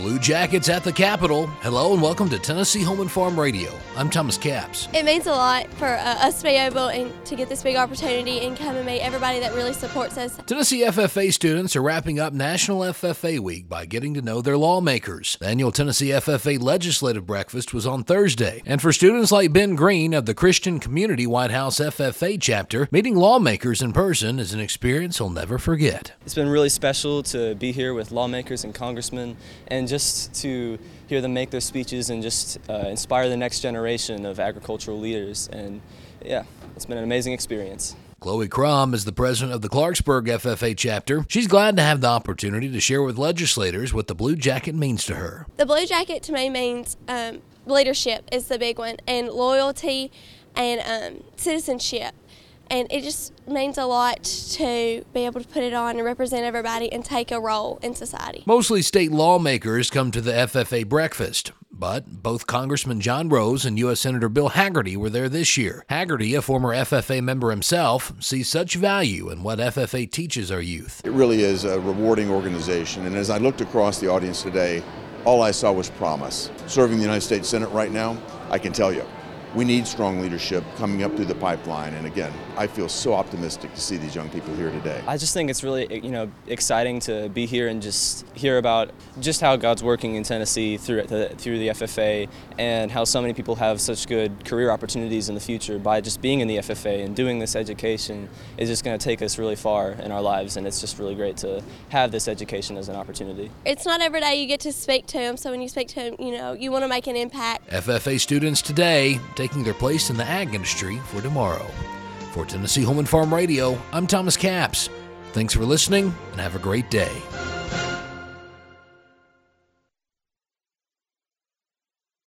Blue Jackets at the Capitol. Hello and welcome to Tennessee Home and Farm Radio. I'm Thomas Capps. It means a lot for uh, us to be able and to get this big opportunity and come and meet everybody that really supports us. Tennessee FFA students are wrapping up National FFA Week by getting to know their lawmakers. The annual Tennessee FFA Legislative Breakfast was on Thursday, and for students like Ben Green of the Christian Community White House FFA chapter, meeting lawmakers in person is an experience he'll never forget. It's been really special to be here with lawmakers and congressmen and just to hear them make their speeches and just uh, inspire the next generation of agricultural leaders. And yeah, it's been an amazing experience. Chloe Crum is the president of the Clarksburg FFA chapter. She's glad to have the opportunity to share with legislators what the Blue Jacket means to her. The Blue Jacket to me means um, leadership is the big one, and loyalty and um, citizenship and it just means a lot to be able to put it on and represent everybody and take a role in society. Mostly state lawmakers come to the FFA breakfast. But both Congressman John Rose and U.S. Senator Bill Hagerty were there this year. Hagerty, a former FFA member himself, sees such value in what FFA teaches our youth. It really is a rewarding organization, and as I looked across the audience today, all I saw was promise. Serving the United States Senate right now, I can tell you, we need strong leadership coming up through the pipeline. And again, I feel so optimistic to see these young people here today. I just think it's really, you know, exciting to be here and just hear about just how God's working in Tennessee through the, through the FFA and how so many people have such good career opportunities in the future by just being in the FFA and doing this education is just going to take us really far in our lives. And it's just really great to have this education as an opportunity. It's not every day you get to speak to them, so when you speak to them, you know, you want to make an impact. FFA students today taking their place in the ag industry for tomorrow. For Tennessee Home and Farm Radio, I'm Thomas Capps. Thanks for listening and have a great day.